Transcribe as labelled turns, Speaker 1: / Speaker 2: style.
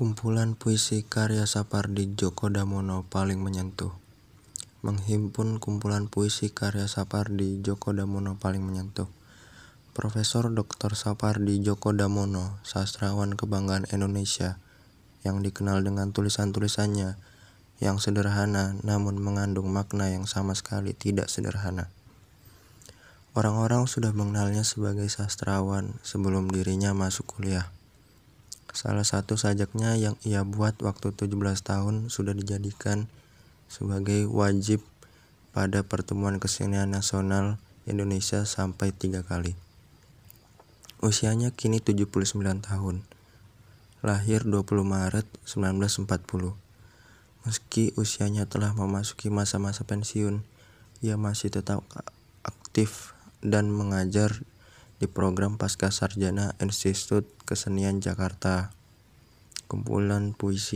Speaker 1: Kumpulan puisi karya Sapardi Djoko Damono paling menyentuh. Menghimpun kumpulan puisi karya Sapardi Djoko Damono paling menyentuh. Profesor Dr. Sapardi Djoko Damono, sastrawan kebanggaan Indonesia, yang dikenal dengan tulisan-tulisannya yang sederhana namun mengandung makna yang sama sekali tidak sederhana. Orang-orang sudah mengenalnya sebagai sastrawan sebelum dirinya masuk kuliah. Salah satu sajaknya yang ia buat waktu 17 tahun sudah dijadikan sebagai wajib pada pertemuan kesenian nasional Indonesia sampai tiga kali. Usianya kini 79 tahun. Lahir 20 Maret 1940. Meski usianya telah memasuki masa-masa pensiun, ia masih tetap aktif dan mengajar di program Pasca Sarjana Institut Kesenian Jakarta. Kumpulan puisi